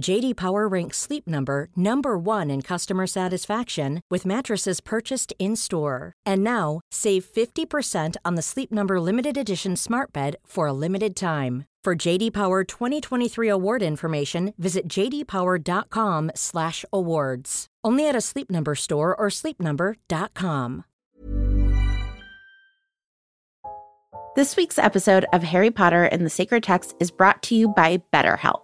JD Power ranks Sleep Number number 1 in customer satisfaction with mattresses purchased in-store. And now, save 50% on the Sleep Number limited edition Smart Bed for a limited time. For JD Power 2023 award information, visit jdpower.com/awards. Only at a Sleep Number store or sleepnumber.com. This week's episode of Harry Potter and the Sacred Text is brought to you by BetterHelp.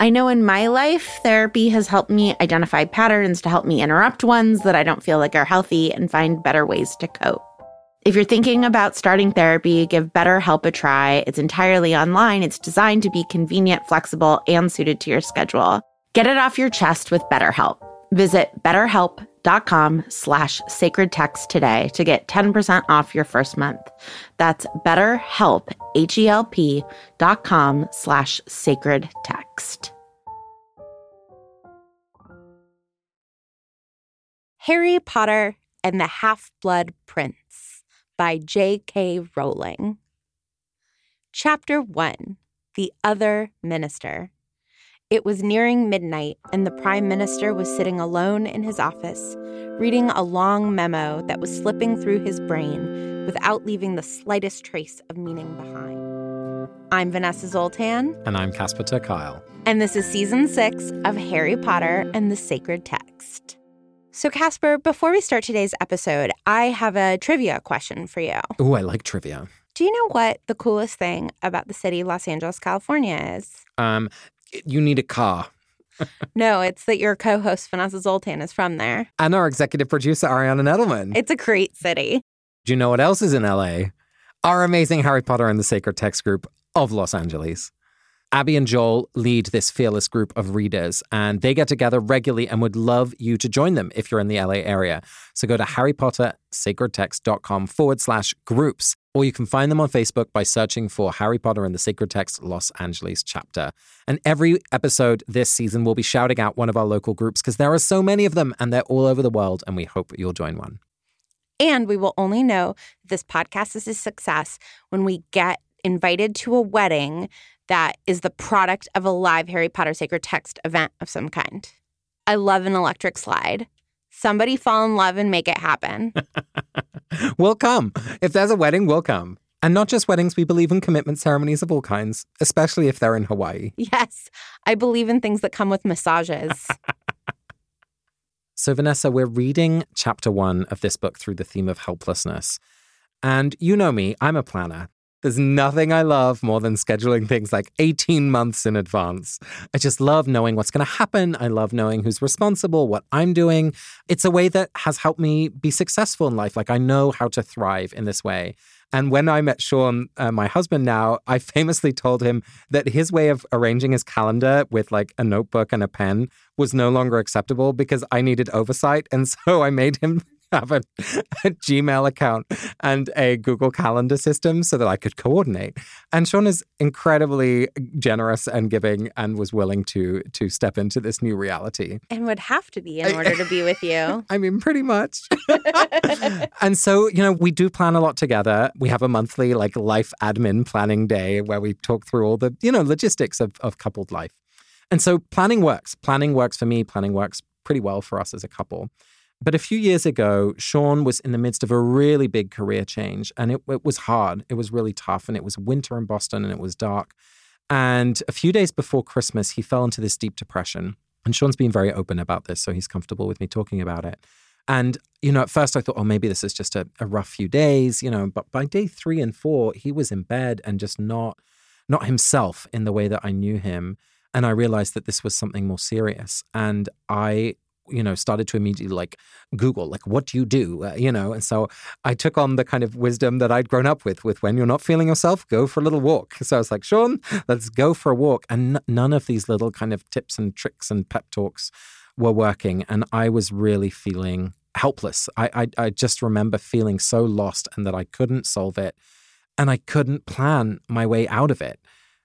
I know in my life, therapy has helped me identify patterns to help me interrupt ones that I don't feel like are healthy and find better ways to cope. If you're thinking about starting therapy, give BetterHelp a try. It's entirely online. It's designed to be convenient, flexible, and suited to your schedule. Get it off your chest with BetterHelp. Visit betterhelp.com slash sacred text today to get 10% off your first month. That's betterhelp, H-E-L-P dot com slash sacred text. Harry Potter and the Half-Blood Prince by J.K. Rowling. Chapter 1 The Other Minister it was nearing midnight, and the Prime Minister was sitting alone in his office, reading a long memo that was slipping through his brain without leaving the slightest trace of meaning behind. I'm Vanessa Zoltan. And I'm Casper ter Kuile. And this is season six of Harry Potter and the Sacred Text. So, Casper, before we start today's episode, I have a trivia question for you. Oh, I like trivia. Do you know what the coolest thing about the city Los Angeles, California is? Um, you need a car. no, it's that your co host, Vanessa Zoltan, is from there. And our executive producer, Ariana Nedelman. It's a great city. Do you know what else is in LA? Our amazing Harry Potter and the Sacred Text group of Los Angeles. Abby and Joel lead this fearless group of readers, and they get together regularly and would love you to join them if you're in the LA area. So go to harrypottersacredtext.com forward slash groups, or you can find them on Facebook by searching for Harry Potter and the Sacred Text Los Angeles chapter. And every episode this season, we'll be shouting out one of our local groups because there are so many of them and they're all over the world, and we hope you'll join one. And we will only know this podcast is a success when we get invited to a wedding that is the product of a live Harry Potter Sacred Text event of some kind. I love an electric slide. Somebody fall in love and make it happen. we'll come. If there's a wedding, we'll come. And not just weddings, we believe in commitment ceremonies of all kinds, especially if they're in Hawaii. Yes, I believe in things that come with massages. so, Vanessa, we're reading chapter one of this book through the theme of helplessness. And you know me, I'm a planner. There's nothing I love more than scheduling things like 18 months in advance. I just love knowing what's going to happen. I love knowing who's responsible, what I'm doing. It's a way that has helped me be successful in life. Like I know how to thrive in this way. And when I met Sean, uh, my husband now, I famously told him that his way of arranging his calendar with like a notebook and a pen was no longer acceptable because I needed oversight. And so I made him have a, a, Gmail account and a Google Calendar system so that I could coordinate. And Sean is incredibly generous and giving and was willing to to step into this new reality. And would have to be in order to be with you. I mean, pretty much. and so, you know, we do plan a lot together. We have a monthly like life admin planning day where we talk through all the, you know, logistics of, of coupled life. And so planning works. Planning works for me. Planning works pretty well for us as a couple. But a few years ago, Sean was in the midst of a really big career change and it, it was hard. It was really tough. And it was winter in Boston and it was dark. And a few days before Christmas, he fell into this deep depression. And Sean's been very open about this, so he's comfortable with me talking about it. And, you know, at first I thought, oh, maybe this is just a, a rough few days, you know, but by day three and four, he was in bed and just not not himself in the way that I knew him. And I realized that this was something more serious. And I you know started to immediately like google like what do you do? Uh, you know and so i took on the kind of wisdom that i'd grown up with with when you're not feeling yourself go for a little walk. So i was like sean let's go for a walk. And n- none of these little kind of tips and tricks and pep talks were working and i was really feeling helpless. I, I i just remember feeling so lost and that i couldn't solve it and i couldn't plan my way out of it.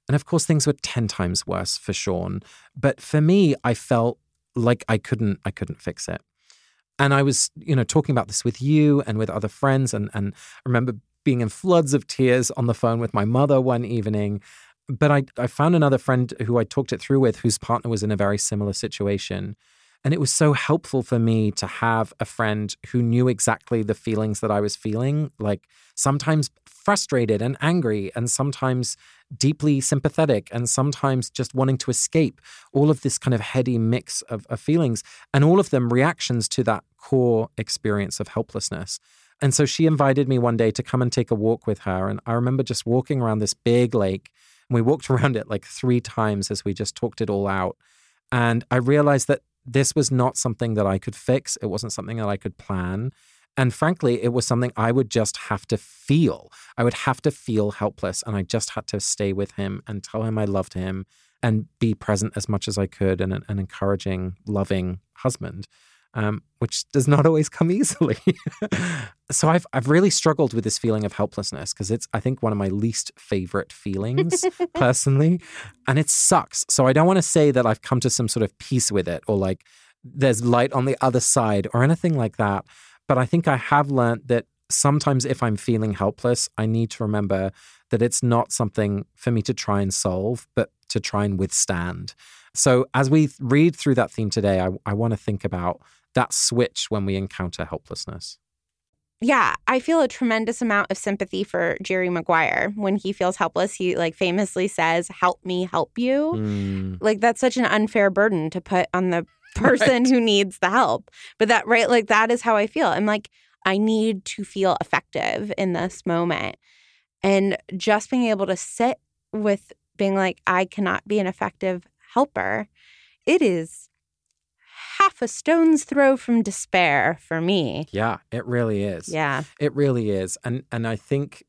And of course, things were 10 times worse for Sean. But for me, I felt like I couldn't, I couldn't fix it. And I was, you know, talking about this with you and with other friends. And, and I remember being in floods of tears on the phone with my mother one evening. But I, I found another friend who I talked it through with, whose partner was in a very similar situation. And it was so helpful for me to have a friend who knew exactly the feelings that I was feeling, like sometimes frustrated and angry, and sometimes deeply sympathetic, and sometimes just wanting to escape all of this kind of heady mix of, of feelings, and all of them reactions to that core experience of helplessness. And so she invited me one day to come and take a walk with her. And I remember just walking around this big lake. And we walked around it like three times as we just talked it all out. And I realized that this was not something that I could fix. It wasn't something that I could plan. And frankly, it was something I would just have to feel. I would have to feel helpless. And I just had to stay with him and tell him I loved him and be present as much as I could and an, encouraging, loving husband um, which does not always come easily. so I've I've really struggled with this feeling of helplessness because it's I think one of my least favorite feelings personally, and it sucks. So I don't want to say that I've come to some sort of peace with it or like there's light on the other side or anything like that. But I think I have learned that sometimes if I'm feeling helpless, I need to remember that it's not something for me to try and solve, but to try and withstand. So as we read through that theme today, I, I want to think about that switch when we encounter helplessness. Yeah, I feel a tremendous amount of sympathy for Jerry Maguire when he feels helpless. He like famously says, "Help me, help you." Mm. Like that's such an unfair burden to put on the person right. who needs the help. But that right like that is how I feel. I'm like I need to feel effective in this moment. And just being able to sit with being like I cannot be an effective helper. It is half a stone's throw from despair for me. Yeah, it really is. Yeah. It really is. And and I think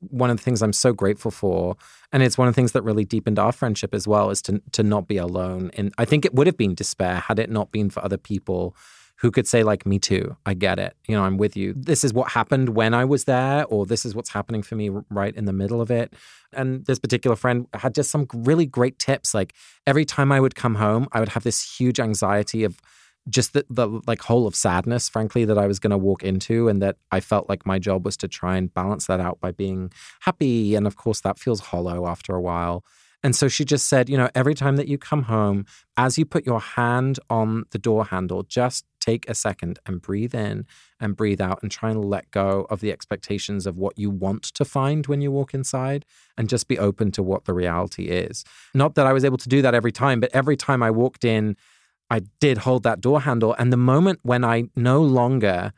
one of the things I'm so grateful for, and it's one of the things that really deepened our friendship as well, is to to not be alone. And I think it would have been despair had it not been for other people who could say like me too. I get it. You know i'm with you. This is what happened when i was there or this is what's happening for me right in the middle of it. And this particular friend had just some really great tips. Like every time i would come home i would have this huge anxiety of just the, the like hole of sadness frankly that i was going to walk into and that i felt like my job was to try and balance that out by being happy. And of course that feels hollow after a while. And so she just said, you know, every time that you come home, as you put your hand on the door handle, just take a second and breathe in and breathe out and try and let go of the expectations of what you want to find when you walk inside and just be open to what the reality is. Not that I was able to do that every time, but every time I walked in, I did hold that door handle. And the moment when I no longer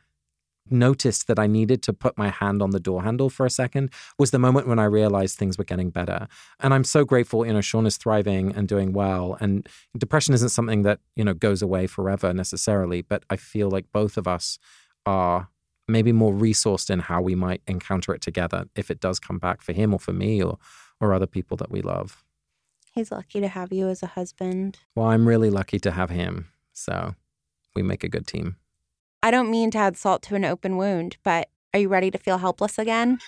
noticed that I needed to put my hand on the door handle for a second was the moment when I realized things were getting better. And I'm so grateful, you know, Sean is thriving and doing well. And depression isn't something that, you know, goes away forever necessarily, but I feel like both of us are maybe more resourced in how we might encounter it together if it does come back for him or for me or or other people that we love. He's lucky to have you as a husband. Well, I'm really lucky to have him. So we make a good team. I don't mean to add salt to an open wound, but are you ready to feel helpless again?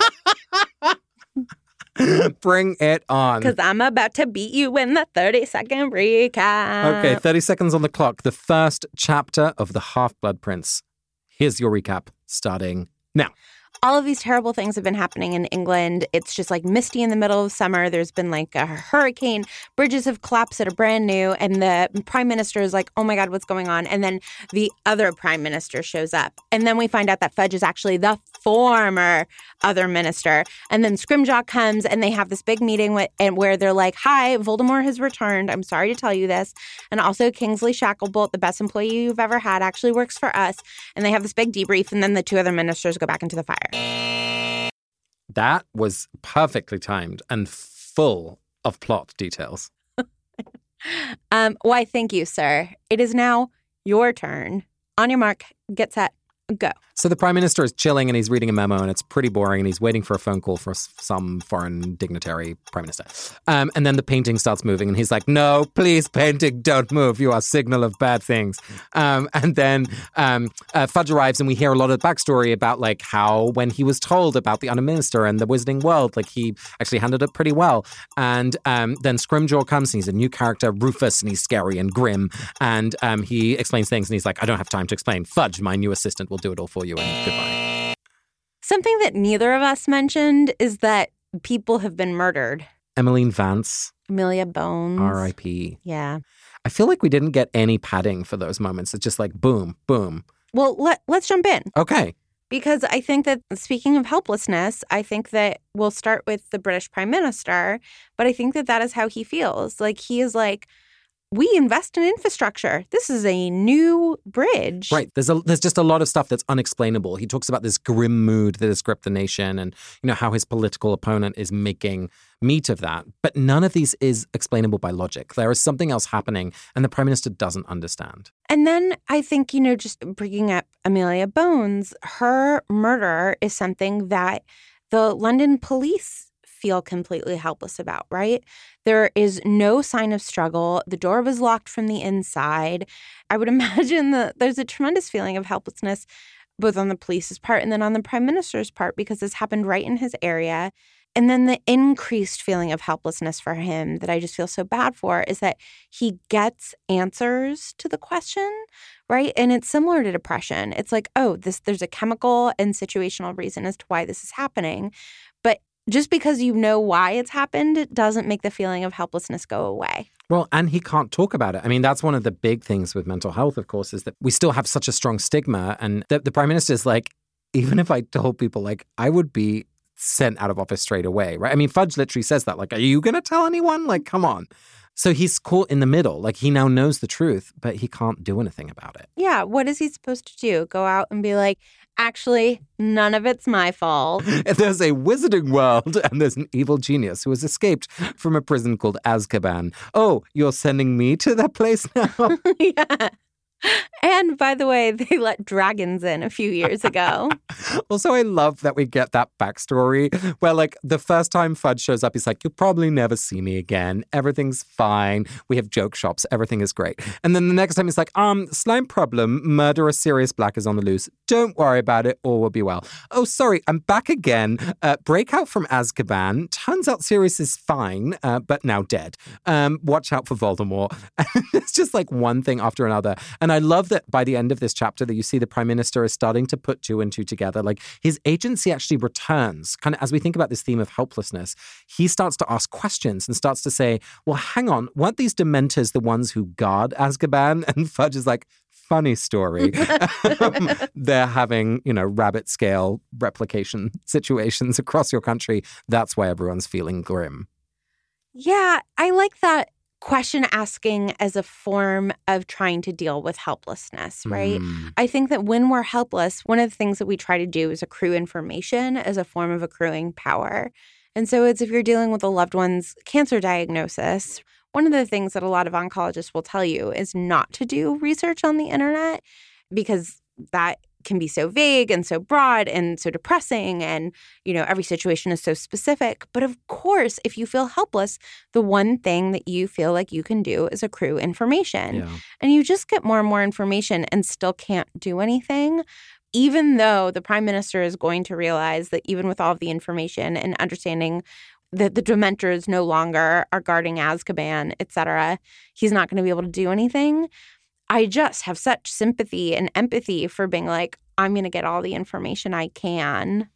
Bring it on. Because I'm about to beat you in the 30 second recap. Okay, 30 seconds on the clock. The first chapter of The Half Blood Prince. Here's your recap starting now all of these terrible things have been happening in England. It's just like misty in the middle of summer. There's been like a hurricane. Bridges have collapsed that are brand new. And the prime minister is like, oh my God, what's going on? And then the other prime minister shows up. And then we find out that Fudge is actually the former other minister. And then Scrimgeour comes and they have this big meeting with, and where they're like, hi, Voldemort has returned. I'm sorry to tell you this. And also, Kingsley Shacklebolt, the best employee you've ever had, actually works for us. And they have this big debrief. And then the two other ministers go back into the fire. That was perfectly timed and full of plot details. um, why, thank you, sir. It is now your turn. On your mark, get set, go. So the prime minister is chilling and he's reading a memo and it's pretty boring and he's waiting for a phone call for some foreign dignitary prime minister. Um, and then the painting starts moving and he's like, "No, please, painting, don't move. You are a signal of bad things." Um, and then um, uh, Fudge arrives and we hear a lot of backstory about like how when he was told about the Underminister and the Wizarding World, like he actually handled it pretty well. And um, then Scrimgeour comes and he's a new character, Rufus, and he's scary and grim. And um, he explains things and he's like, "I don't have time to explain. Fudge, my new assistant, will do it all for you and goodbye. Something that neither of us mentioned is that people have been murdered. Emmeline Vance. Amelia Bones. R.I.P. Yeah. I feel like we didn't get any padding for those moments. It's just like boom, boom. Well, let, let's jump in. Okay. Because I think that speaking of helplessness, I think that we'll start with the British Prime Minister, but I think that that is how he feels. Like he is like, we invest in infrastructure. This is a new bridge. Right. There's a there's just a lot of stuff that's unexplainable. He talks about this grim mood that has gripped the nation and you know how his political opponent is making meat of that. But none of these is explainable by logic. There is something else happening and the prime minister doesn't understand. And then I think, you know, just bringing up Amelia Bones, her murder is something that the London police feel completely helpless about, right? There is no sign of struggle. The door was locked from the inside. I would imagine that there's a tremendous feeling of helplessness both on the police's part and then on the prime minister's part because this happened right in his area. And then the increased feeling of helplessness for him that I just feel so bad for is that he gets answers to the question, right? And it's similar to depression. It's like, oh, this there's a chemical and situational reason as to why this is happening just because you know why it's happened it doesn't make the feeling of helplessness go away. Well, and he can't talk about it. I mean, that's one of the big things with mental health, of course, is that we still have such a strong stigma. And the, the prime minister is like, even if I told people, like, I would be sent out of office straight away, right? I mean, Fudge literally says that, like, are you going to tell anyone? Like, come on. So he's caught in the middle. Like he now knows the truth, but he can't do anything about it. Yeah. What is he supposed to do? Go out and be like, actually, none of it's my fault. there's a wizarding world and there's an evil genius who has escaped from a prison called Azkaban. Oh, you're sending me to that place now? yeah. And by the way, they let dragons in a few years ago. also, I love that we get that backstory where, like, the first time Fudge shows up, he's like, You'll probably never see me again. Everything's fine. We have joke shops. Everything is great. And then the next time he's like, Um, slime problem. Murderer Sirius Black is on the loose. Don't worry about it. All will be well. Oh, sorry. I'm back again. Uh, breakout from Azkaban. Turns out Sirius is fine, uh, but now dead. Um, watch out for Voldemort. it's just like one thing after another. And I love that by the end of this chapter that you see the prime minister is starting to put two and two together. Like his agency actually returns. Kind of as we think about this theme of helplessness, he starts to ask questions and starts to say, "Well, hang on, weren't these Dementors the ones who guard Azkaban?" And Fudge is like, funny story. um, they're having, you know, rabbit scale replication situations across your country. That's why everyone's feeling grim. Yeah, I like that question asking as a form of trying to deal with helplessness, right? Mm. I think that when we're helpless, one of the things that we try to do is accrue information as a form of accruing power. And so it's if you're dealing with a loved one's cancer diagnosis, one of the things that a lot of oncologists will tell you is not to do research on the internet because that can be so vague and so broad and so depressing and you know every situation is so specific. But of course if you feel helpless the one thing that you feel like you can do is accrue information. Yeah. and you just get more and more information and still can't do anything even though the prime minister is going to realize that even with all of the information and understanding that the dementors no longer are guarding azkaban et cetera he's not going to be able to do anything I just have such sympathy and empathy for being like, I'm going to get all the information I can.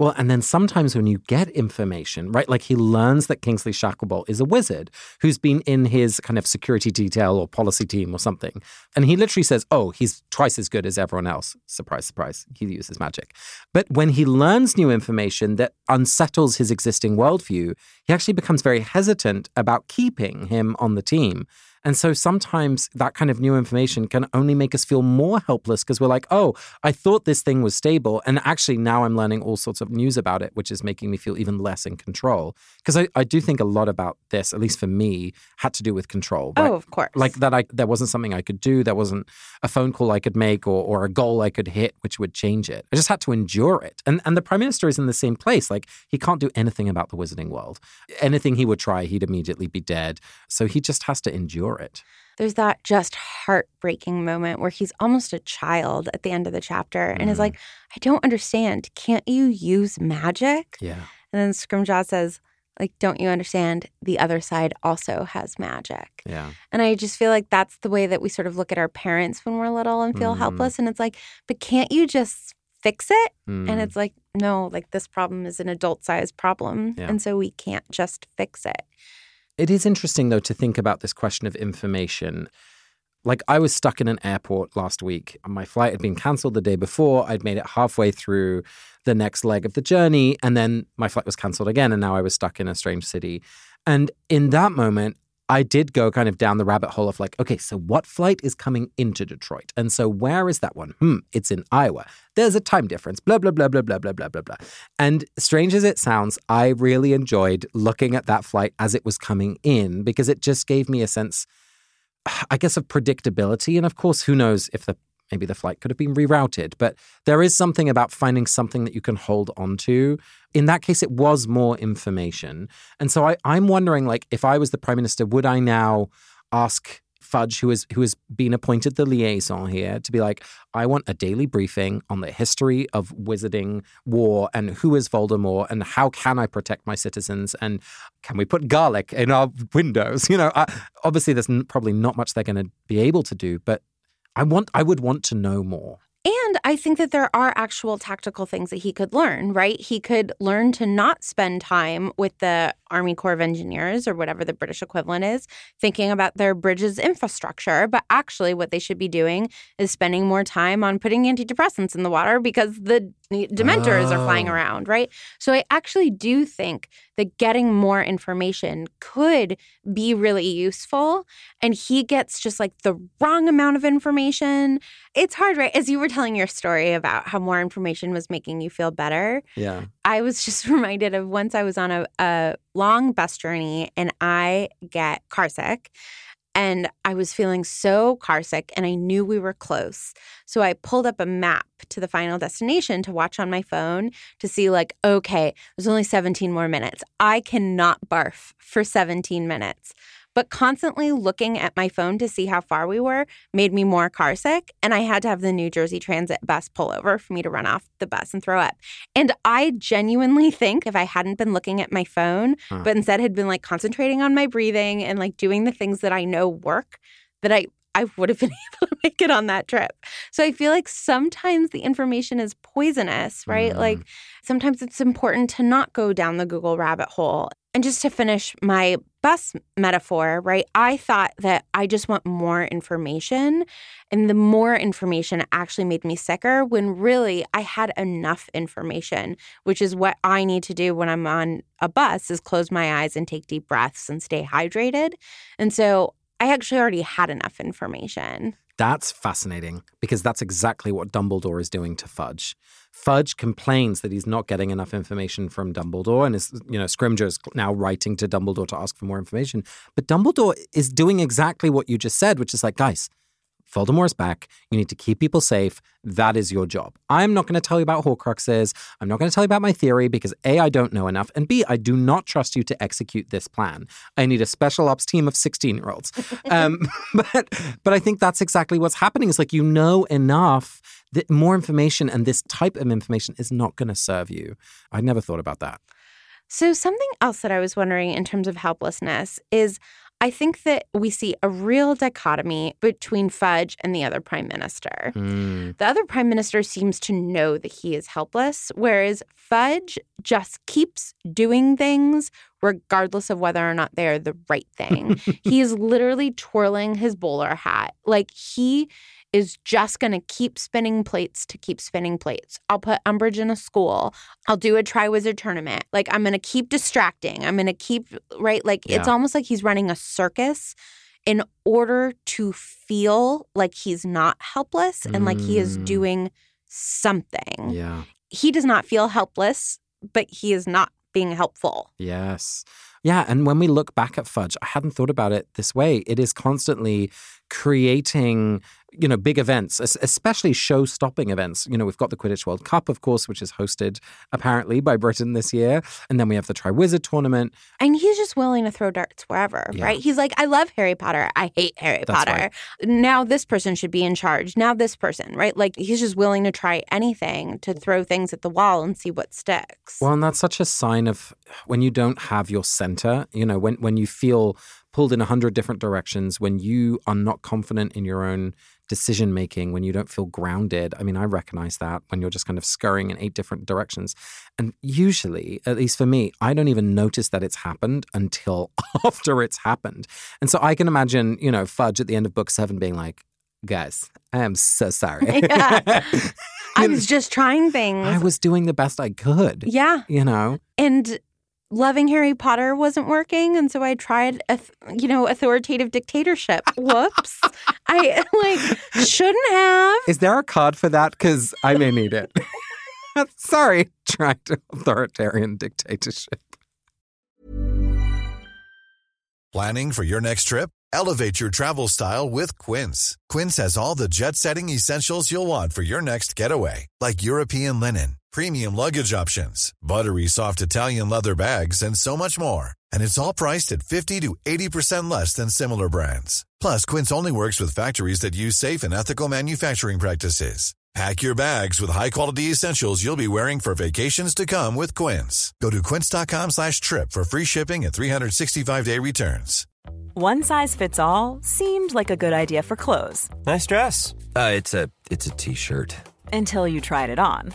Well, and then sometimes when you get information, right, like he learns that Kingsley Shacklebolt is a wizard who's been in his kind of security detail or policy team or something. And he literally says, oh, he's twice as good as everyone else. Surprise, surprise. He uses magic. But when he learns new information that unsettles his existing worldview, he actually becomes very hesitant about keeping him on the team. And so sometimes that kind of new information can only make us feel more helpless because we're like, oh, I thought this thing was stable. And actually, now I'm learning all sorts of news about it, which is making me feel even less in control. Because I, I do think a lot about this, at least for me, had to do with control. right? Oh, of course. Like that, I there wasn't something I could do. There wasn't a phone call I could make or, or a goal I could hit, which would change it. I just had to endure it. And and the prime minister is in the same place. Like he can't do anything about the wizarding world. Anything he would try, he'd immediately be dead. So he just has to endure it. There's that just heartbreaking moment where he's almost a child at the end of the chapter and is Mhm. like, I don't understand. Can't you use magic? Yeah. And then Scrimgeour says, like, don't you understand? The other side also has magic. Yeah. And I just feel like that's the way that we sort of look at our parents when we're little and feel Mhm. helpless. And it's like, but can't you just fix it? Mm. And it's like, no, like this problem is an adult sized problem. Yeah. And so we can't just fix it. It is interesting, though, to think about this question of information. Like, I was stuck in an airport last week. My flight had been cancelled the day before. I'd made it halfway through the next leg of the journey, and then my flight was cancelled again, and now I was stuck in a strange city. And in that moment, I did go kind of down the rabbit hole of like, okay, so what flight is coming into Detroit? And so where is that one? Hmm, it's in Iowa. There's a time difference, blah, blah, blah, blah, blah, blah, blah, blah, blah. And strange as it sounds, I really enjoyed looking at that flight as it was coming in because it just gave me a sense, I guess, of predictability. And of course, who knows if the maybe the flight could have been rerouted. But there is something about finding something that you can hold on to. In that case, it was more information. And so I, I'm wondering, like, if I was the prime minister, would I now ask Fudge, who is who has been appointed the liaison here, to be like, I want a daily briefing on the history of wizarding war and who is Voldemort and how can I protect my citizens and can we put garlic in our windows? You know, I, obviously there's probably not much they're going to be able to do, but I want I would want to know more. And I think that there are actual tactical things that he could learn, right? He could learn to not spend time with the Army Corps of Engineers or whatever the British equivalent is, thinking about their bridges infrastructure. But actually, what they should be doing is spending more time on putting antidepressants in the water because the dementors are flying Oh. around, right? So I actually do think that getting more information could be really useful. And he gets just like the wrong amount of information it's hard, right? As you were telling your story about how more information was making you feel better, Yeah. I was just reminded of once I was on a, a long bus journey and I get carsick. And I was feeling so carsick and I knew we were close. So I pulled up a map to the final destination to watch on my phone to see, like, okay, there's only 17 more minutes. I cannot barf for 17 minutes. But constantly looking at my phone to see how far we were made me more carsick. And I had to have the New Jersey Transit bus pull over for me to run off the bus and throw up. And I genuinely think if I hadn't been looking at my phone, Huh. but instead had been like concentrating on my breathing and like doing the things that I know work, that I I would have been able to make it on that trip. So I feel like sometimes the information is poisonous, right? Mm. Like sometimes it's important to not go down the Google rabbit hole. And just to finish my bus metaphor, right? I thought that I just want more information. And the more information actually made me sicker when really I had enough information, which is what I need to do when I'm on a bus is close my eyes and take deep breaths and stay hydrated. And so I actually already had enough information. That's fascinating because that's exactly what Dumbledore is doing to Fudge. Fudge complains that he's not getting enough information from Dumbledore, and is you know Scrimgeour is now writing to Dumbledore to ask for more information. But Dumbledore is doing exactly what you just said, which is like, guys, Voldemort's back. You need to keep people safe. That is your job. I'm not going to tell you about Horcruxes. I'm not going to tell you about my theory because A, I don't know enough, and B, I do not trust you to execute this plan. I need a special ops team of 16 year olds. Um, but, but I think that's exactly what's happening. It's like you know enough that more information and this type of information is not going to serve you. I never thought about that. So, something else that I was wondering in terms of helplessness is I think that we see a real dichotomy between Fudge and the other prime minister. Mm. The other prime minister seems to know that he is helpless, whereas Fudge just keeps doing things regardless of whether or not they are the right thing. he is literally twirling his bowler hat. Like he is just going to keep spinning plates to keep spinning plates. I'll put Umbridge in a school. I'll do a Triwizard tournament. Like I'm going to keep distracting. I'm going to keep, right? Like it's almost like he's running a circus in order to feel like he's not helpless and like he is Mm. doing something. Yeah. He does not feel helpless, but he is not being helpful. Yes. Yeah. And when we look back at Fudge, I hadn't thought about it this way. It is constantly creating, you know, big events, especially show stopping events. You know, we've got the Quidditch World Cup, of course, which is hosted apparently by Britain this year. And then we have the Triwizard Tournament. And he's just willing to throw darts wherever, Yeah. right? He's like, I love Harry Potter. I hate Harry That's Potter. right. Now this person should be in charge. Now this person, right? Like he's just willing to try anything to throw things at the wall and see what sticks. Well, and that's such a sign of when you don't have your center, you know, when, when you feel pulled in a hundred different directions, when you are not confident in your own decision making, when you don't feel grounded. I mean, I recognize that when you're just kind of scurrying in eight different directions. And usually, at least for me, I don't even notice that it's happened until after it's happened. And so I can imagine, you know, Fudge at the end of book seven being like, guys, I am so sorry. Yeah. I was just trying things. I was doing the best I could. yeah. You know? And loving Harry Potter wasn't working. And so I tried, a, you know, authoritative dictatorship. Whoops. I like shouldn't have. Is there a card for that? Because I may need it. Sorry, trying to authoritarian dictatorship. Planning for your next trip? Elevate your travel style with Quince. Quince has all the jet setting essentials you'll want for your next getaway, like European linen, premium luggage options, buttery soft Italian leather bags, and so much more. And it's all priced at 50 to 80% less than similar brands. Plus, Quince only works with factories that use safe and ethical manufacturing practices. Pack your bags with high-quality essentials you'll be wearing for vacations to come with Quince. Go to quince.com slash trip for free shipping and 365-day returns. One size fits all seemed like a good idea for clothes Nice dress. Uh, it's a it's a t-shirt. until you tried it on.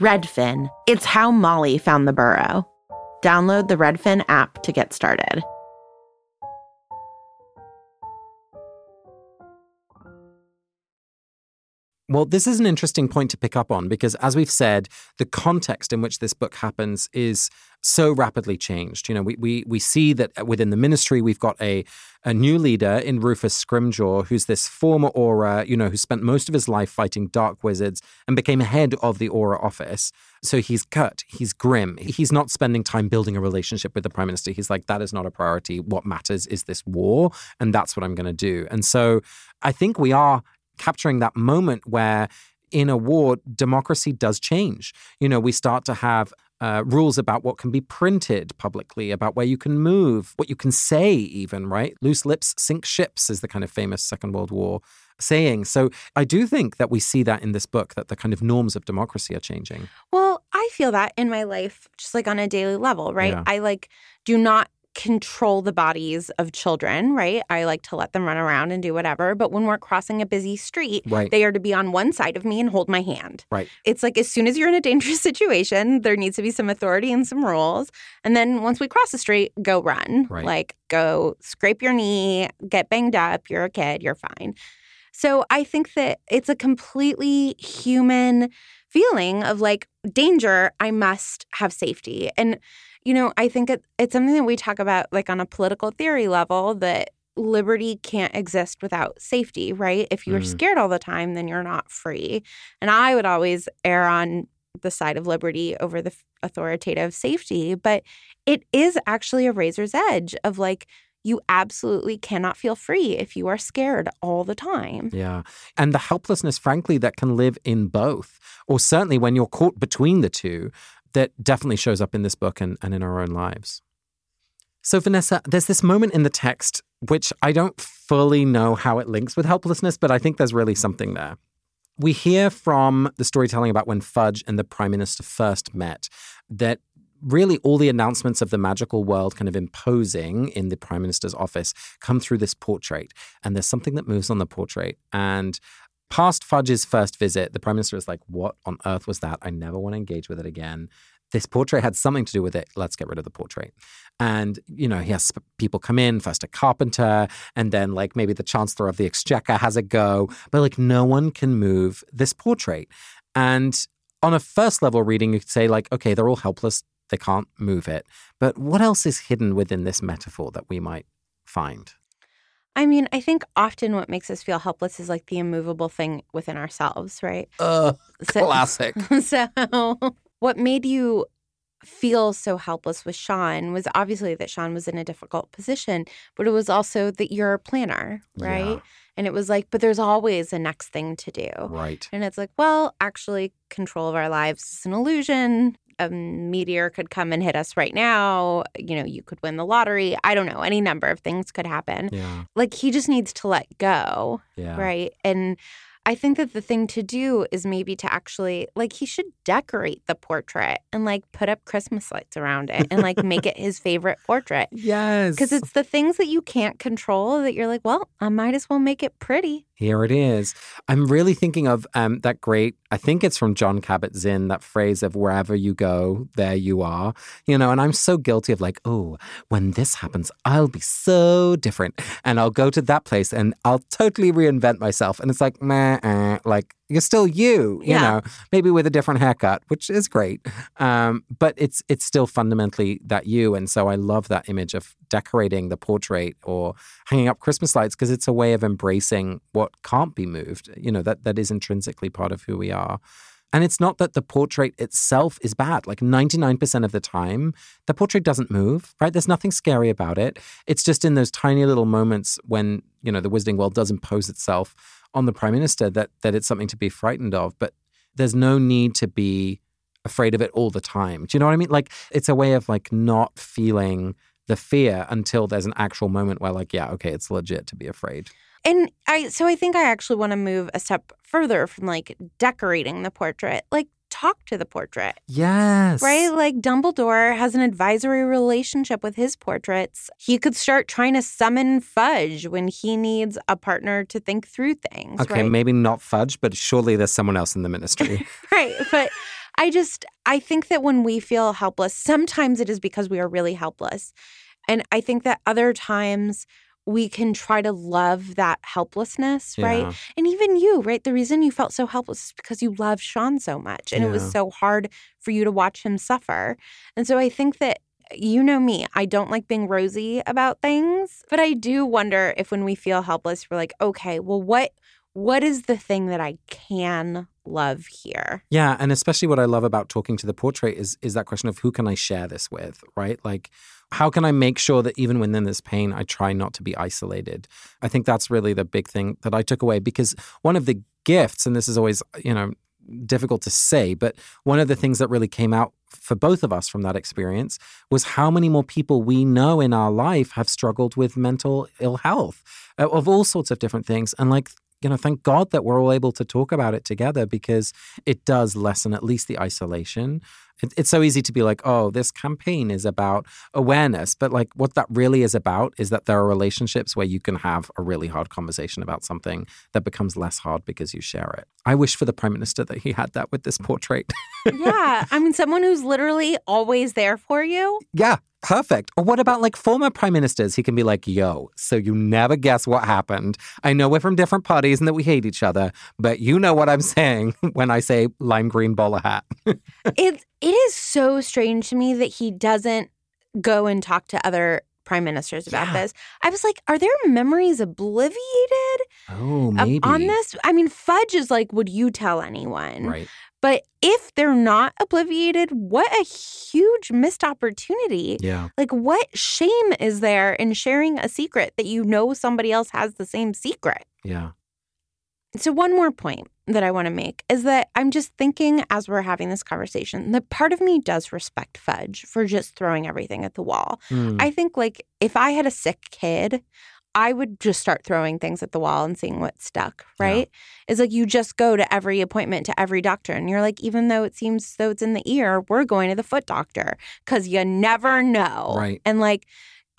Redfin. It's how Molly found the burrow. Download the Redfin app to get started. Well, this is an interesting point to pick up on because, as we've said, the context in which this book happens is so rapidly changed. You know, we we we see that within the ministry we've got a a new leader in Rufus Scrimgeour, who's this former Auror, you know, who spent most of his life fighting dark wizards and became head of the Auror office. So he's cut, he's grim. He's not spending time building a relationship with the prime minister. He's like, that is not a priority. What matters is this war, and that's what I'm going to do. And so I think we are capturing that moment where in a war, democracy does change. You know, we start to have uh, rules about what can be printed publicly, about where you can move, what you can say, even, right? Loose lips sink ships is the kind of famous Second World War saying. So I do think that we see that in this book, that the kind of norms of democracy are changing. Well, I feel that in my life, just like on a daily level, right? Yeah. I like do not control the bodies of children, right? I like to let them run around and do whatever. But when we're crossing a busy street, Right. they are to be on one side of me and hold my hand. Right. It's like as soon as you're in a dangerous situation, there needs to be some authority and some rules. And then once we cross the street, go run. Right. Like go scrape your knee, get banged up, you're a kid, you're fine. So I think that it's a completely human feeling of like danger, I must have safety. And you know, I think it, it's something that we talk about like on a political theory level that liberty can't exist without safety, right? If you're Mm. scared all the time, then you're not free. And I would always err on the side of liberty over the authoritative safety, but it is actually a razor's edge of like you absolutely cannot feel free if you are scared all the time. Yeah. And the helplessness, frankly, that can live in both, or certainly when you're caught between the two, that definitely shows up in this book and, and in our own lives. So, Vanessa, there's this moment in the text which I don't fully know how it links with helplessness, but I think there's really something there. We hear from the storytelling about when Fudge and the Prime Minister first met that really all the announcements of the magical world kind of imposing in the Prime Minister's office come through this portrait. And there's something that moves on the portrait. And past Fudge's first visit, the Prime Minister is like, What on earth was that? I never want to engage with it again. This portrait had something to do with it. Let's get rid of the portrait. And, you know, he has people come in, first a carpenter, and then like maybe the Chancellor of the Exchequer has a go, but like no one can move this portrait. And on a first level reading, you could say, like, okay, they're all helpless. They can't move it. But what else is hidden within this metaphor that we might find? I mean, I think often what makes us feel helpless is like the immovable thing within ourselves, right? Uh, So- classic. so, what made you feel so helpless with Sean was obviously that Sean was in a difficult position, but it was also that you're a planner, right? Yeah. And it was like, but there's always a next thing to do. Right. And it's like, well, actually, control of our lives is an illusion. A meteor could come and hit us right now. You know, you could win the lottery. I don't know. Any number of things could happen. Yeah. Like, he just needs to let go. Yeah. Right. And I think that the thing to do is maybe to actually, like, he should decorate the portrait and, like, put up Christmas lights around it and, like, make it his favorite portrait. Yes. Because it's the things that you can't control that you're like, well, I might as well make it pretty. Here it is. I'm really thinking of um, that great, I think it's from Jon Kabat-Zinn, that phrase of wherever you go, there you are. You know, and I'm so guilty of like, oh, when this happens, I'll be so different. And I'll go to that place and I'll totally reinvent myself. And it's like, meh, eh, like, you're still you, you Yeah. know, maybe with a different haircut, which is great. Um, but it's it's still fundamentally that you. And so I love that image of decorating the portrait or hanging up Christmas lights because it's a way of embracing what can't be moved. You know, that that is intrinsically part of who we are. And it's not that the portrait itself is bad. Like 99% of the time, the portrait doesn't move, right? There's nothing scary about it. It's just in those tiny little moments when, you know, the wizarding world does impose itself on the prime minister that that it's something to be frightened of. But there's no need to be afraid of it all the time. Do you know what I mean? Like it's a way of like not feeling the fear until there's an actual moment where like, yeah, okay, it's legit to be afraid. And I, so I think I actually want to move a step further from like decorating the portrait, like talk to the portrait. Yes. Right? Like Dumbledore has an advisory relationship with his portraits. He could start trying to summon Fudge when he needs a partner to think through things. Okay, right? maybe not fudge, but surely there's someone else in the ministry. right. But I just, I think that when we feel helpless, sometimes it is because we are really helpless. And I think that other times we can try to love that helplessness, right? And even you, right? The reason you felt so helpless is because you love Sean so much and it was so hard for you to watch him suffer. And so I think that you know me, I don't like being rosy about things, but I do wonder if when we feel helpless, we're like, okay, well what what is the thing that I can love here? Yeah, and especially what I love about talking to the portrait is is that question of who can I share this with, right? Like how can I make sure that even when in this pain, I try not to be isolated? I think that's really the big thing that I took away because one of the gifts, and this is always, you know, difficult to say, but one of the things that really came out for both of us from that experience was how many more people we know in our life have struggled with mental ill health uh, of all sorts of different things. And like, you know, thank God that we're all able to talk about it together because it does lessen at least the isolation. It, it's so easy to be like, oh, this campaign is about awareness. But like, what that really is about is that there are relationships where you can have a really hard conversation about something that becomes less hard because you share it. I wish for the prime minister that he had that with this portrait. yeah. I mean, someone who's literally always there for you. yeah, perfect. Or what about like former prime ministers? He can be like, yo, so you never guess what happened. I know we're from different parties and that we hate each other, but you know what I'm saying when I say lime green bowler hat. it it is so strange to me that he doesn't go and talk to other prime ministers about Yeah. this. I was like, are their memories obliviated Oh, maybe. on this? I mean, Fudge is like, would you tell anyone? Right. But if they're not obliviated, what a huge missed opportunity. Yeah. Like, what shame is there in sharing a secret that you know somebody else has the same secret? Yeah. So, one more point that I want to make is that I'm just thinking as we're having this conversation that part of me does respect Fudge for just throwing everything at the wall. Mm. I think, like, if I had a sick kid, I would just start throwing things at the wall and seeing what stuck, Yeah. right? It's like you just go to every appointment, to every doctor, and you're like, even though it seems though it's in the ear, we're going to the foot doctor because you never know. Right. And like,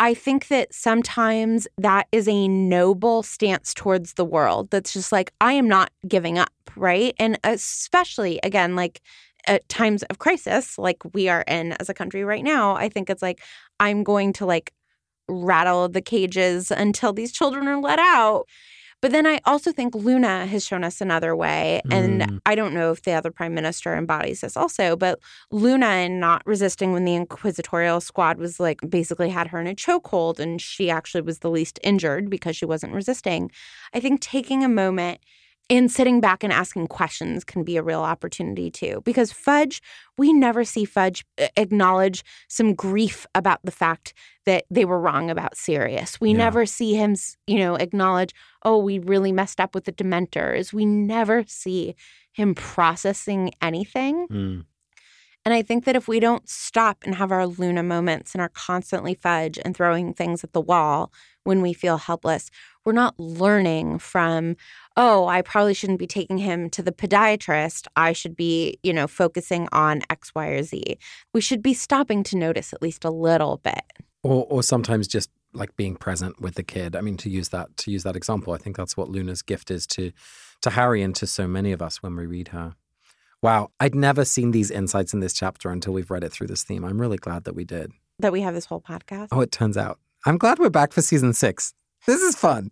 I think that sometimes that is a noble stance towards the world that's just like, I am not giving up, right? And especially, again, like at times of crisis, like we are in as a country right now, I think it's like, I'm going to like rattle the cages until these children are let out. But then I also think Luna has shown us another way. And Mm. I don't know if the other prime minister embodies this also, but Luna and not resisting when the inquisitorial squad was like basically had her in a chokehold and she actually was the least injured because she wasn't resisting. I think taking a moment and sitting back and asking questions can be a real opportunity too. Because Fudge, we never see Fudge uh, acknowledge some grief about the fact that they were wrong about Sirius. We Yeah. never see him, you know, acknowledge, oh, we really messed up with the Dementors. We never see him processing anything. Mm. And I think that if we don't stop and have our Luna moments and are constantly fudge and throwing things at the wall when we feel helpless, we're not learning from, oh, I probably shouldn't be taking him to the podiatrist. I should be, you know, focusing on X, Y, or Z. We should be stopping to notice at least a little bit. Or, or sometimes just like being present with the kid. I mean, to use that to use that example, I think that's what Luna's gift is to to Harry and to so many of us when we read her. Wow, I'd never seen these insights in this chapter until we've read it through this theme. I'm really glad that we did. That we have this whole podcast. Oh, it turns out. I'm glad we're back for season six. This is fun.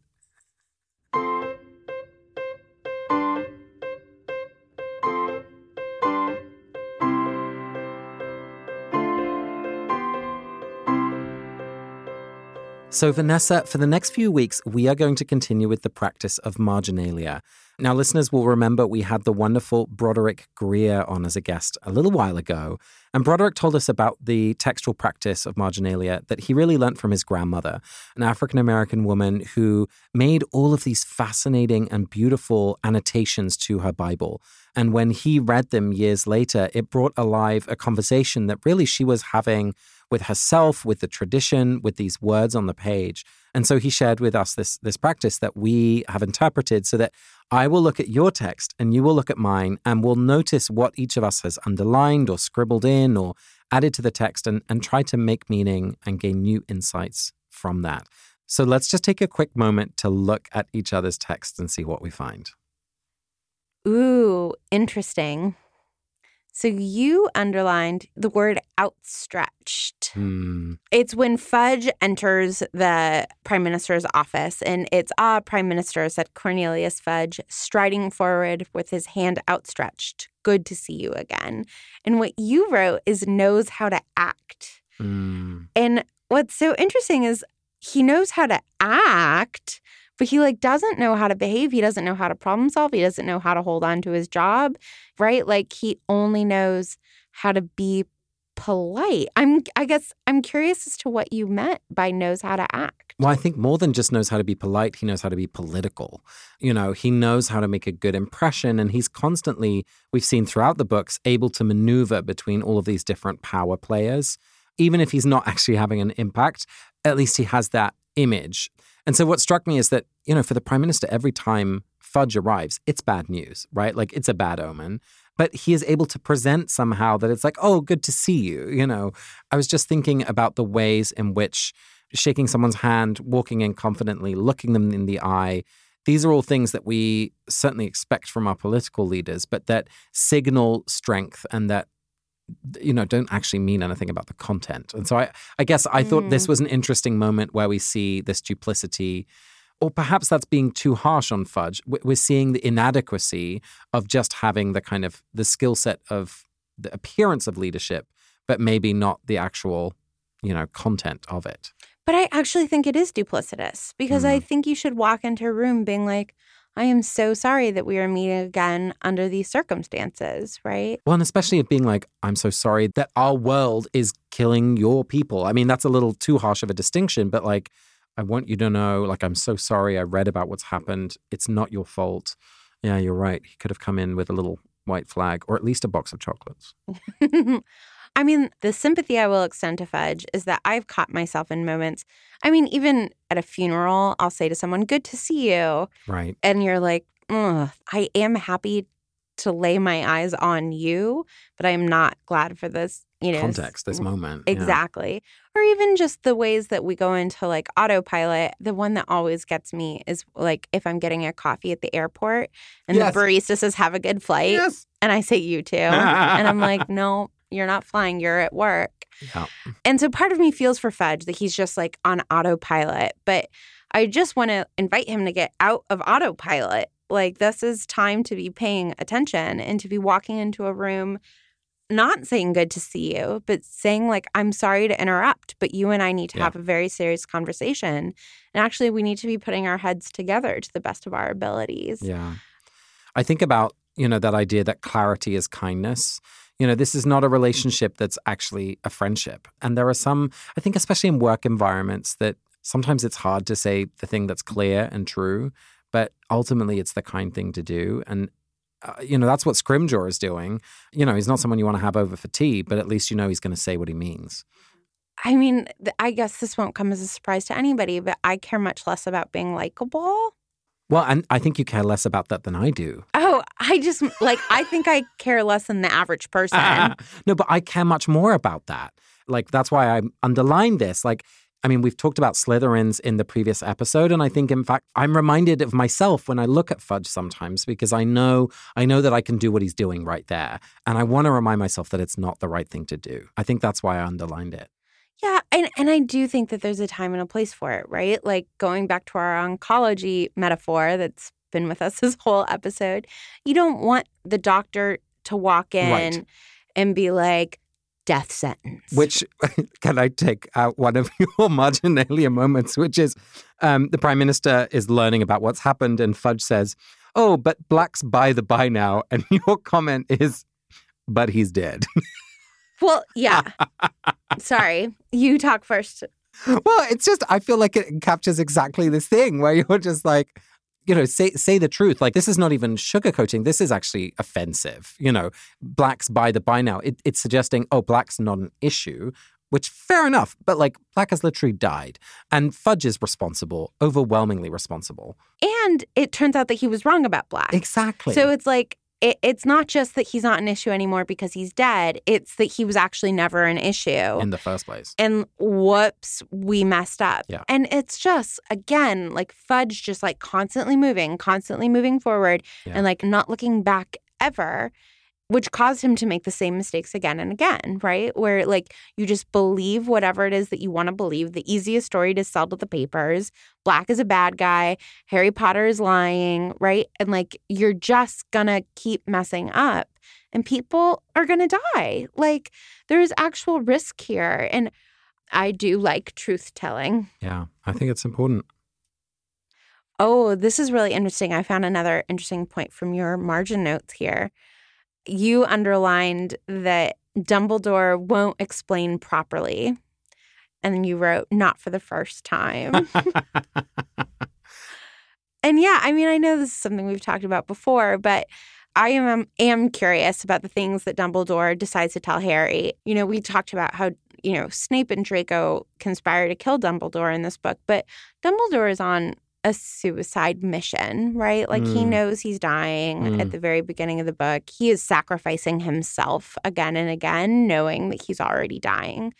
So, Vanessa, for the next few weeks, we are going to continue with the practice of marginalia. Now, listeners will remember we had the wonderful Broderick Greer on as a guest a little while ago. And Broderick told us about the textual practice of marginalia that he really learnt from his grandmother, an African American woman who made all of these fascinating and beautiful annotations to her Bible. And when he read them years later, it brought alive a conversation that really she was having with herself, with the tradition, with these words on the page. And so he shared with us this, this practice that we have interpreted so that I will look at your text and you will look at mine and we'll notice what each of us has underlined or scribbled in or added to the text and, and try to make meaning and gain new insights from that. So let's just take a quick moment to look at each other's text and see what we find. Ooh, interesting. So you underlined the word outstretched. Hmm. It's when Fudge enters the prime minister's office, and it's ah, prime minister, said Cornelius Fudge, striding forward with his hand outstretched. Good to see you again. And what you wrote is knows how to act. Hmm. And what's so interesting is he knows how to act, but he like doesn't know how to behave. He doesn't know how to problem solve. He doesn't know how to hold on to his job, right? Like he only knows how to be polite. I'm I guess I'm curious as to what you meant by knows how to act. Well, I think more than just knows how to be polite, he knows how to be political. You know, he knows how to make a good impression. And he's constantly, we've seen throughout the books, able to maneuver between all of these different power players. Even if he's not actually having an impact, at least he has that image. And so what struck me is that, you know, for the prime minister, every time Fudge arrives, it's bad news, right? Like it's a bad omen. But he is able to present somehow that it's like, oh, good to see you. You know, I was just thinking about the ways in which shaking someone's hand, walking in confidently, looking them in the eye, these are all things that we certainly expect from our political leaders, but that signal strength and that you know don't actually mean anything about the content and so i i guess i mm. thought this was an interesting moment where we see this duplicity or perhaps that's being too harsh on fudge we're seeing the inadequacy of just having the kind of the skill set of the appearance of leadership but maybe not the actual you know content of it but i actually think it is duplicitous because mm. i think you should walk into a room being like I am so sorry that we are meeting again under these circumstances, right? Well, and especially it being like, I'm so sorry that our world is killing your people. I mean, that's a little too harsh of a distinction, but like, I want you to know, like, I'm so sorry. I read about what's happened. It's not your fault. Yeah, you're right. He could have come in with a little white flag or at least a box of chocolates. I mean, the sympathy I will extend to Fudge is that I've caught myself in moments. I mean, even at a funeral, I'll say to someone, Good to see you. Right. And you're like, I am happy to lay my eyes on you, but I am not glad for this, you know, context, this moment. Exactly. Yeah. Or even just the ways that we go into like autopilot. The one that always gets me is like if I'm getting a coffee at the airport and yes. the barista says, Have a good flight. Yes. And I say, You too. and I'm like, No, you're not flying, you're at work. Yeah. And so part of me feels for Fudge that he's just like on autopilot, but I just want to invite him to get out of autopilot. Like this is time to be paying attention and to be walking into a room not saying good to see you, but saying like I'm sorry to interrupt, but you and I need to yeah. have a very serious conversation. And actually we need to be putting our heads together to the best of our abilities. Yeah. I think about, you know, that idea that clarity is kindness you know, this is not a relationship that's actually a friendship. And there are some, I think, especially in work environments, that sometimes it's hard to say the thing that's clear and true, but ultimately it's the kind thing to do. And uh, you know, that's what Scrimgeour is doing. You know, he's not someone you want to have over for tea, but at least you know he's going to say what he means. I mean, I guess this won't come as a surprise to anybody, but I care much less about being likable well, and I think you care less about that than I do. Oh, I just like I think I care less than the average person. no, but I care much more about that. Like that's why I underlined this. Like I mean, we've talked about Slytherins in the previous episode, and I think, in fact, I'm reminded of myself when I look at Fudge sometimes because I know I know that I can do what he's doing right there, and I want to remind myself that it's not the right thing to do. I think that's why I underlined it. Yeah, and and I do think that there's a time and a place for it, right? Like going back to our oncology metaphor that's been with us this whole episode. You don't want the doctor to walk in right. and be like death sentence. Which can I take out one of your marginalia moments, which is um, the prime minister is learning about what's happened, and Fudge says, "Oh, but Black's by the by now," and your comment is, "But he's dead." Well, yeah. Sorry. You talk first. Well, it's just I feel like it captures exactly this thing where you're just like, you know, say say the truth. Like this is not even sugarcoating. This is actually offensive. You know, blacks by the by now. It, it's suggesting, oh, black's not an issue. Which fair enough, but like Black has literally died, and Fudge is responsible, overwhelmingly responsible. And it turns out that he was wrong about Black. Exactly. So it's like it, it's not just that he's not an issue anymore because he's dead. It's that he was actually never an issue in the first place. And whoops, we messed up. Yeah. And it's just, again, like Fudge just like constantly moving, constantly moving forward yeah. and like not looking back ever. Which caused him to make the same mistakes again and again, right? Where like you just believe whatever it is that you want to believe. The easiest story to sell to the papers Black is a bad guy, Harry Potter is lying, right? And like you're just gonna keep messing up and people are gonna die. Like there's actual risk here. And I do like truth telling. Yeah, I think it's important. Oh, this is really interesting. I found another interesting point from your margin notes here you underlined that Dumbledore won't explain properly. And then you wrote, not for the first time. and yeah, I mean, I know this is something we've talked about before, but I am um, am curious about the things that Dumbledore decides to tell Harry. You know, we talked about how, you know, Snape and Draco conspire to kill Dumbledore in this book, but Dumbledore is on a suicide mission, right? Like mm. he knows he's dying mm. at the very beginning of the book. He is sacrificing himself again and again, knowing that he's already dying.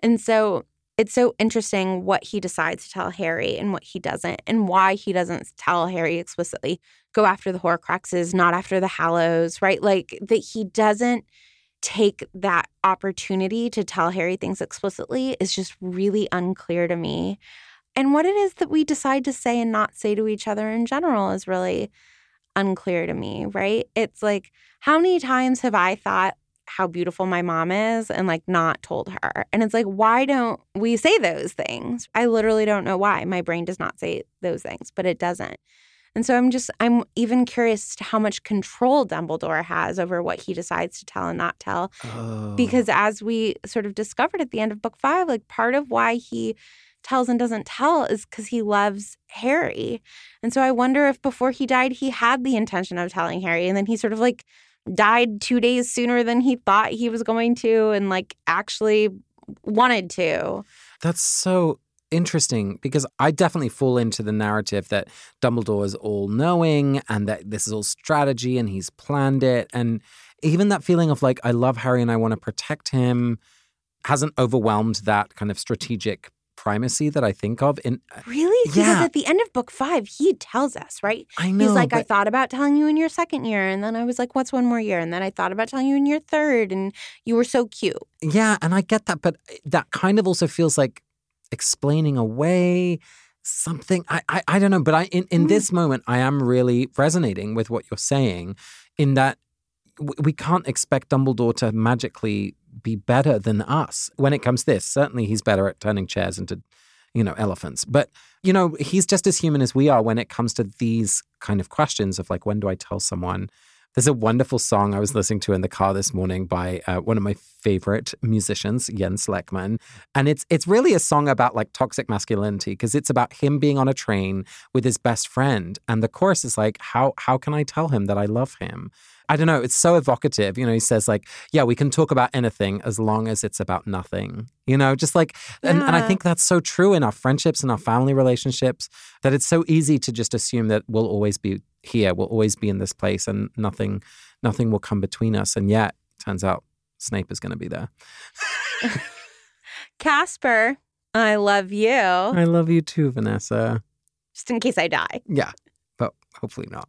And so it's so interesting what he decides to tell Harry and what he doesn't, and why he doesn't tell Harry explicitly, go after the Horcruxes, not after the Hallows, right? Like that he doesn't take that opportunity to tell Harry things explicitly is just really unclear to me. And what it is that we decide to say and not say to each other in general is really unclear to me, right? It's like, how many times have I thought how beautiful my mom is and like not told her? And it's like, why don't we say those things? I literally don't know why. My brain does not say those things, but it doesn't. And so I'm just, I'm even curious to how much control Dumbledore has over what he decides to tell and not tell. Oh. Because as we sort of discovered at the end of book five, like part of why he tells and doesn't tell is because he loves Harry. And so I wonder if before he died, he had the intention of telling Harry. And then he sort of like died two days sooner than he thought he was going to and like actually wanted to. That's so interesting because I definitely fall into the narrative that Dumbledore is all knowing and that this is all strategy and he's planned it. And even that feeling of like, I love Harry and I want to protect him hasn't overwhelmed that kind of strategic primacy that I think of. In uh, really, because at the end of book five, he tells us, right? I know. He's like, but... I thought about telling you in your second year, and then I was like, what's one more year? And then I thought about telling you in your third, and you were so cute. Yeah, and I get that, but uh, that kind of also feels like explaining away something. I I, I don't know, but I in in mm. this moment, I am really resonating with what you're saying, in that we can't expect Dumbledore to magically be better than us when it comes to this. Certainly, he's better at turning chairs into, you know, elephants. But, you know, he's just as human as we are when it comes to these kind of questions of like, when do I tell someone? There's a wonderful song I was listening to in the car this morning by uh, one of my favorite musicians, Jens Lekman, and it's it's really a song about like toxic masculinity because it's about him being on a train with his best friend, and the chorus is like, how how can I tell him that I love him? I don't know. It's so evocative. You know, he says like, yeah, we can talk about anything as long as it's about nothing. You know, just like, yeah. and, and I think that's so true in our friendships and our family relationships that it's so easy to just assume that we'll always be here, we'll always be in this place, and nothing, nothing will come between us. And yet, turns out Snape is going to be there. Casper, I love you. I love you too, Vanessa. Just in case I die. Yeah, but hopefully not.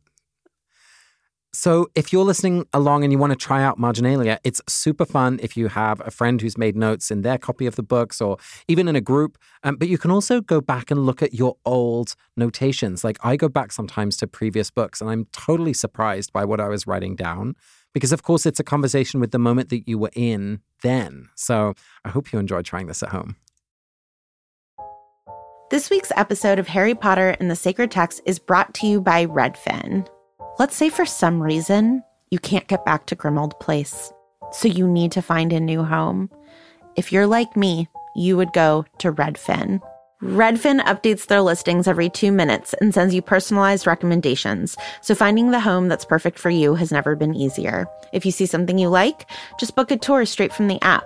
So, if you're listening along and you want to try out Marginalia, it's super fun if you have a friend who's made notes in their copy of the books or even in a group. Um, but you can also go back and look at your old notations. Like, I go back sometimes to previous books and I'm totally surprised by what I was writing down because, of course, it's a conversation with the moment that you were in then. So, I hope you enjoy trying this at home. This week's episode of Harry Potter and the Sacred Text is brought to you by Redfin. Let's say for some reason you can't get back to Grimmauld Place, so you need to find a new home. If you're like me, you would go to Redfin. Redfin updates their listings every two minutes and sends you personalized recommendations, so finding the home that's perfect for you has never been easier. If you see something you like, just book a tour straight from the app.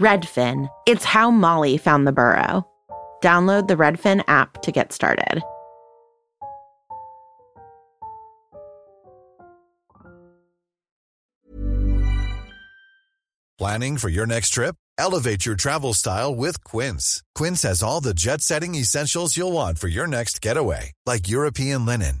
Redfin. It's how Molly found the burrow. Download the Redfin app to get started. Planning for your next trip? Elevate your travel style with Quince. Quince has all the jet setting essentials you'll want for your next getaway, like European linen,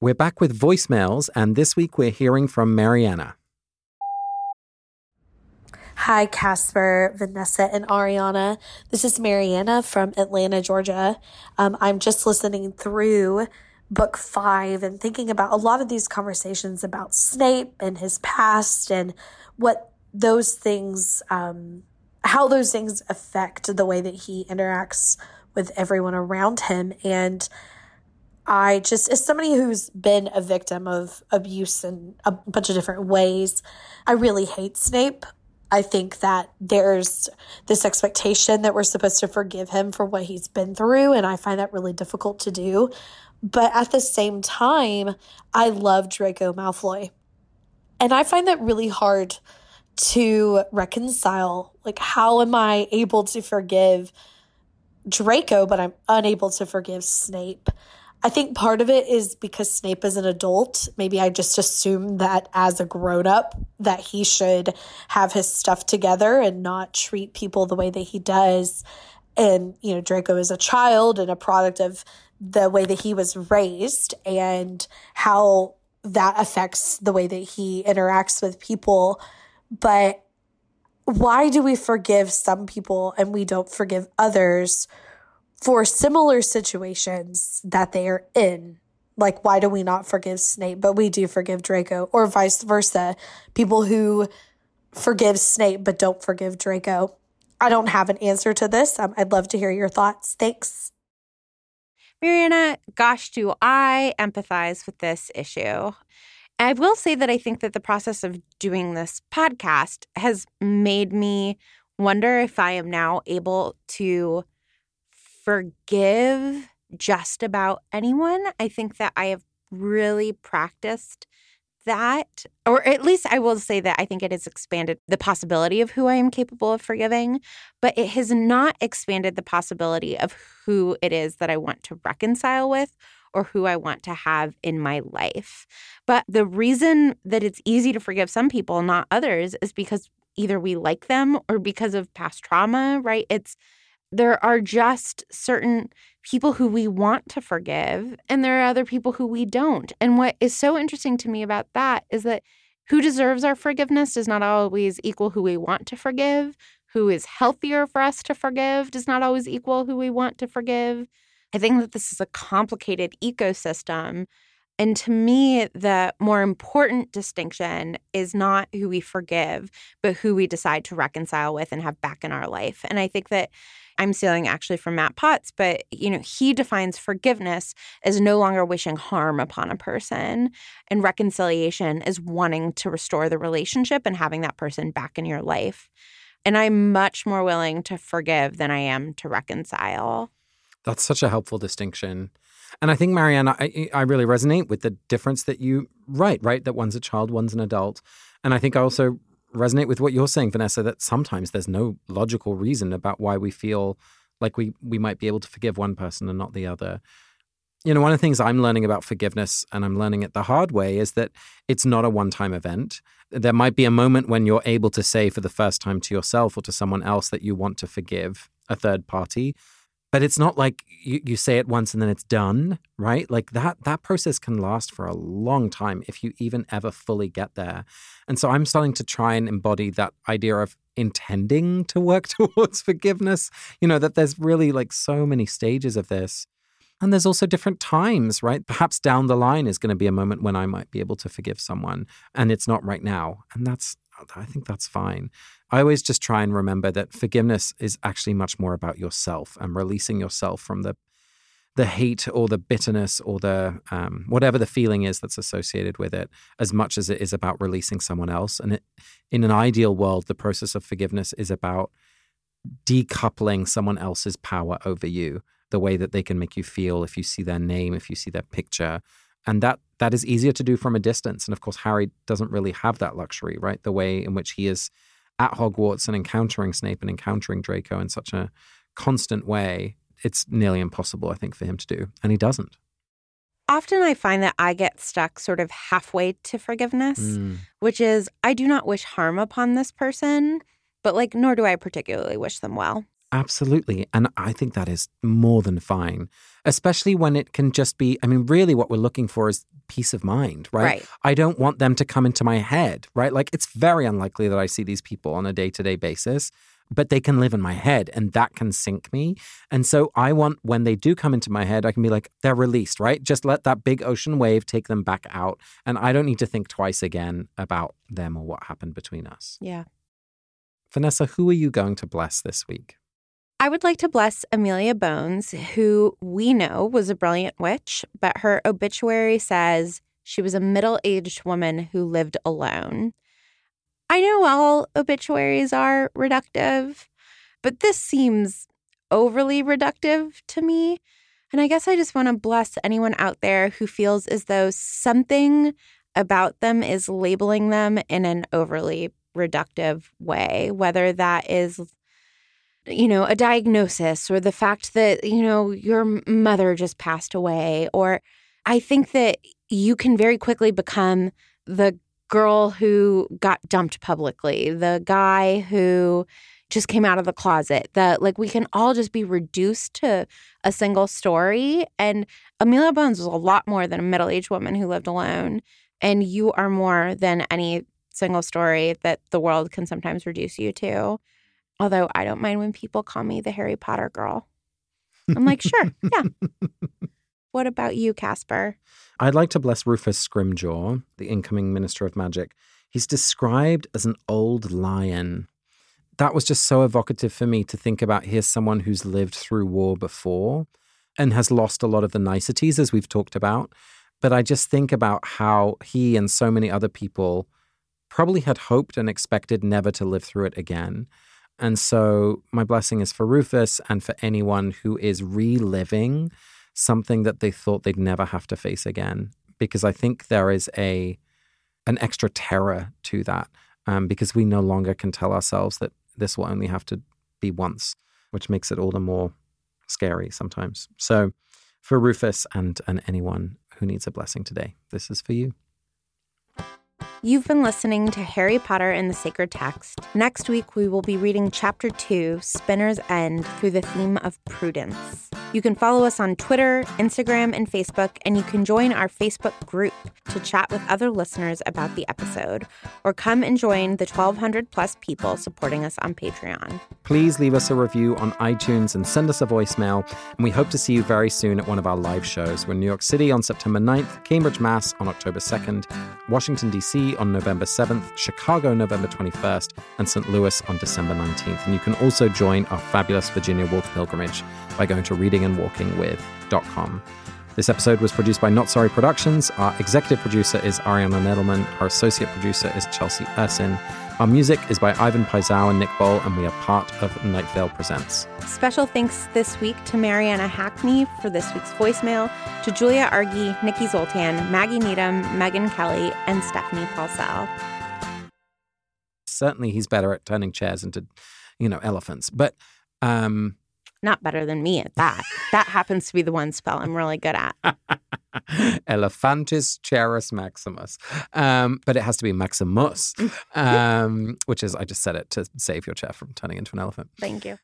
We're back with voicemails, and this week we're hearing from Mariana. Hi, Casper, Vanessa, and Ariana. This is Mariana from Atlanta, Georgia. Um, I'm just listening through book five and thinking about a lot of these conversations about Snape and his past and what those things, um, how those things affect the way that he interacts with everyone around him. And I just, as somebody who's been a victim of abuse in a bunch of different ways, I really hate Snape. I think that there's this expectation that we're supposed to forgive him for what he's been through, and I find that really difficult to do. But at the same time, I love Draco Malfoy. And I find that really hard to reconcile. Like, how am I able to forgive Draco, but I'm unable to forgive Snape? I think part of it is because Snape is an adult. Maybe I just assume that as a grown up that he should have his stuff together and not treat people the way that he does. And, you know, Draco is a child and a product of the way that he was raised and how that affects the way that he interacts with people. But why do we forgive some people and we don't forgive others? For similar situations that they are in. Like, why do we not forgive Snape, but we do forgive Draco, or vice versa? People who forgive Snape but don't forgive Draco. I don't have an answer to this. Um, I'd love to hear your thoughts. Thanks. Mariana, gosh, do I empathize with this issue. I will say that I think that the process of doing this podcast has made me wonder if I am now able to forgive just about anyone. I think that I have really practiced that, or at least I will say that I think it has expanded the possibility of who I am capable of forgiving, but it has not expanded the possibility of who it is that I want to reconcile with or who I want to have in my life. But the reason that it's easy to forgive some people, not others, is because either we like them or because of past trauma, right? It's there are just certain people who we want to forgive, and there are other people who we don't. And what is so interesting to me about that is that who deserves our forgiveness does not always equal who we want to forgive. Who is healthier for us to forgive does not always equal who we want to forgive. I think that this is a complicated ecosystem and to me, the more important distinction is not who we forgive, but who we decide to reconcile with and have back in our life. And I think that I'm stealing actually from Matt Potts, but you know, he defines forgiveness as no longer wishing harm upon a person, and reconciliation is wanting to restore the relationship and having that person back in your life. And I'm much more willing to forgive than I am to reconcile. That's such a helpful distinction. And I think, Mariana, I, I really resonate with the difference that you write, right? That one's a child, one's an adult. And I think I also resonate with what you're saying, Vanessa, that sometimes there's no logical reason about why we feel like we, we might be able to forgive one person and not the other. you know, one of the things I'm learning about forgiveness, and I'm learning it the hard way, is that it's not a one time event. There might be a moment when you're able to say for the first time to yourself or to someone else that you want to forgive a third party. But it's not like you, you say it once and then it's done, right? Like that that process can last for a long time if you even ever fully get there. And so I'm starting to try and embody that idea of intending to work towards forgiveness. You know, that there's really like so many stages of this. And there's also different times, right? Perhaps down the line is going to be a moment when I might be able to forgive someone, and it's not right now. And that's, I think that's fine. I always just try and remember that forgiveness is actually much more about yourself and releasing yourself from the the hate or the bitterness or the um, whatever the feeling is that's associated with it, as much as it is about releasing someone else. And it, in an ideal world, the process of forgiveness is about decoupling someone else's power over you the way that they can make you feel if you see their name, if you see their picture. And that that is easier to do from a distance. And of course, Harry doesn't really have that luxury, right? The way in which he is at Hogwarts and encountering Snape and encountering Draco in such a constant way, it's nearly impossible, I think, for him to do. And he doesn't. Often I find that I get stuck sort of halfway to forgiveness, mm. which is I do not wish harm upon this person, but like, nor do I particularly wish them well. Absolutely. And I think that is more than fine, especially when it can just be. I mean, really, what we're looking for is peace of mind, right? right? I don't want them to come into my head, right? Like, it's very unlikely that I see these people on a day to day basis, but they can live in my head and that can sink me. And so I want, when they do come into my head, I can be like, they're released, right? Just let that big ocean wave take them back out. And I don't need to think twice again about them or what happened between us. Yeah. Vanessa, who are you going to bless this week? I would like to bless Amelia Bones, who we know was a brilliant witch, but her obituary says she was a middle aged woman who lived alone. I know all obituaries are reductive, but this seems overly reductive to me. And I guess I just want to bless anyone out there who feels as though something about them is labeling them in an overly reductive way, whether that is you know, a diagnosis or the fact that, you know, your mother just passed away. Or I think that you can very quickly become the girl who got dumped publicly, the guy who just came out of the closet. That like we can all just be reduced to a single story. And Amelia Bones was a lot more than a middle aged woman who lived alone. And you are more than any single story that the world can sometimes reduce you to. Although I don't mind when people call me the Harry Potter girl. I'm like, sure, yeah. What about you, Casper? I'd like to bless Rufus Scrimgeour, the incoming Minister of Magic. He's described as an old lion. That was just so evocative for me to think about here's someone who's lived through war before and has lost a lot of the niceties, as we've talked about. But I just think about how he and so many other people probably had hoped and expected never to live through it again. And so my blessing is for Rufus and for anyone who is reliving something that they thought they'd never have to face again. Because I think there is a an extra terror to that. Um, because we no longer can tell ourselves that this will only have to be once, which makes it all the more scary sometimes. So for Rufus and, and anyone who needs a blessing today, this is for you. You've been listening to Harry Potter and the Sacred Text. Next week, we will be reading Chapter 2, Spinner's End, through the theme of prudence. You can follow us on Twitter, Instagram, and Facebook, and you can join our Facebook group to chat with other listeners about the episode, or come and join the 1,200 plus people supporting us on Patreon. Please leave us a review on iTunes and send us a voicemail, and we hope to see you very soon at one of our live shows. We're in New York City on September 9th, Cambridge, Mass on October 2nd, Washington, D.C. on November 7th, Chicago November 21st, and St. Louis on December 19th. And you can also join our fabulous Virginia Walk pilgrimage by going to readingandwalkingwith.com. This episode was produced by Not Sorry Productions. Our executive producer is Ariana Nedelman. Our associate producer is Chelsea Ursin. Our music is by Ivan Paisau and Nick Boll, and we are part of Night Vale Presents. Special thanks this week to Mariana Hackney for this week's voicemail, to Julia Argy, Nikki Zoltan, Maggie Needham, Megan Kelly, and Stephanie Paulsell. Certainly, he's better at turning chairs into, you know, elephants. But um, Not better than me at that. that happens to be the one spell I'm really good at. Elephantis charis maximus. Um, but it has to be maximus, um, which is, I just said it to save your chair from turning into an elephant. Thank you.